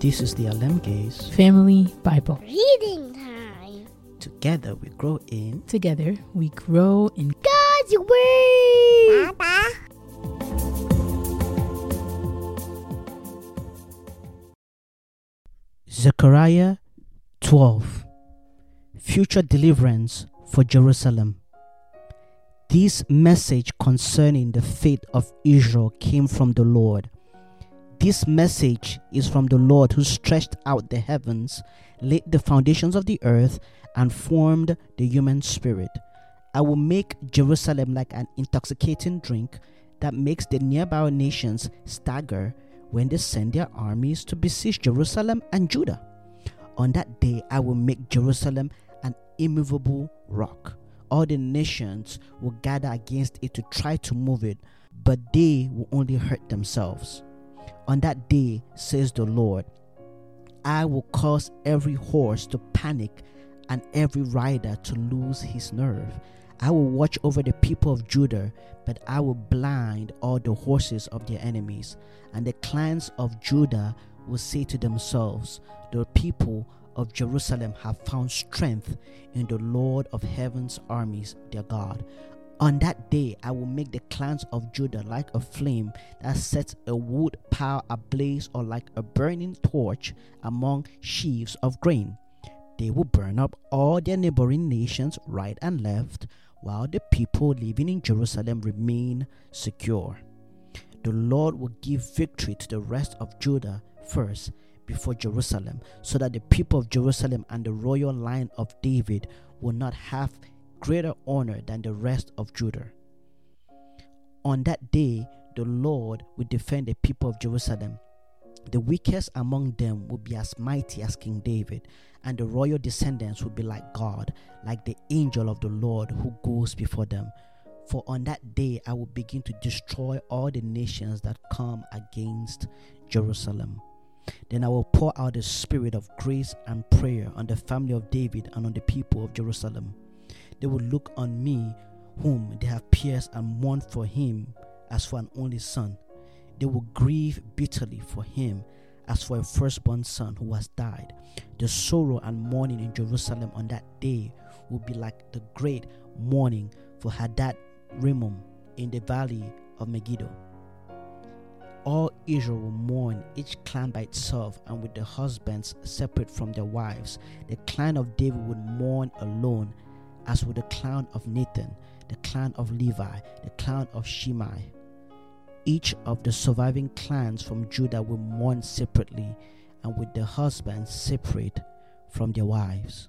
This is the Alem Gaze. Family Bible. Reading time. Together we grow in Together we grow in God's Word. Papa. Zechariah 12 Future Deliverance for Jerusalem. This message concerning the fate of Israel came from the Lord. This message is from the Lord who stretched out the heavens, laid the foundations of the earth, and formed the human spirit. I will make Jerusalem like an intoxicating drink that makes the nearby nations stagger when they send their armies to besiege Jerusalem and Judah. On that day, I will make Jerusalem an immovable rock. All the nations will gather against it to try to move it, but they will only hurt themselves. On that day, says the Lord, I will cause every horse to panic and every rider to lose his nerve. I will watch over the people of Judah, but I will blind all the horses of their enemies. And the clans of Judah will say to themselves, The people of Jerusalem have found strength in the Lord of heaven's armies, their God. On that day, I will make the clans of Judah like a flame that sets a wood pile ablaze, or like a burning torch among sheaves of grain. They will burn up all their neighboring nations right and left, while the people living in Jerusalem remain secure. The Lord will give victory to the rest of Judah first before Jerusalem, so that the people of Jerusalem and the royal line of David will not have greater honor than the rest of Judah. On that day, the Lord will defend the people of Jerusalem. The weakest among them will be as mighty as King David, and the royal descendants will be like God, like the angel of the Lord who goes before them. For on that day I will begin to destroy all the nations that come against Jerusalem. Then I will pour out the spirit of grace and prayer on the family of David and on the people of Jerusalem. They will look on me, whom they have pierced, and mourn for him as for an only son. They will grieve bitterly for him as for a firstborn son who has died. The sorrow and mourning in Jerusalem on that day will be like the great mourning for Hadad Rimmon in the valley of Megiddo. All Israel will mourn, each clan by itself, and with the husbands separate from their wives. The clan of David would mourn alone, as with the clan of Nathan, the clan of Levi, the clan of Shimei. Each of the surviving clans from Judah will mourn separately, and with their husbands separate from their wives.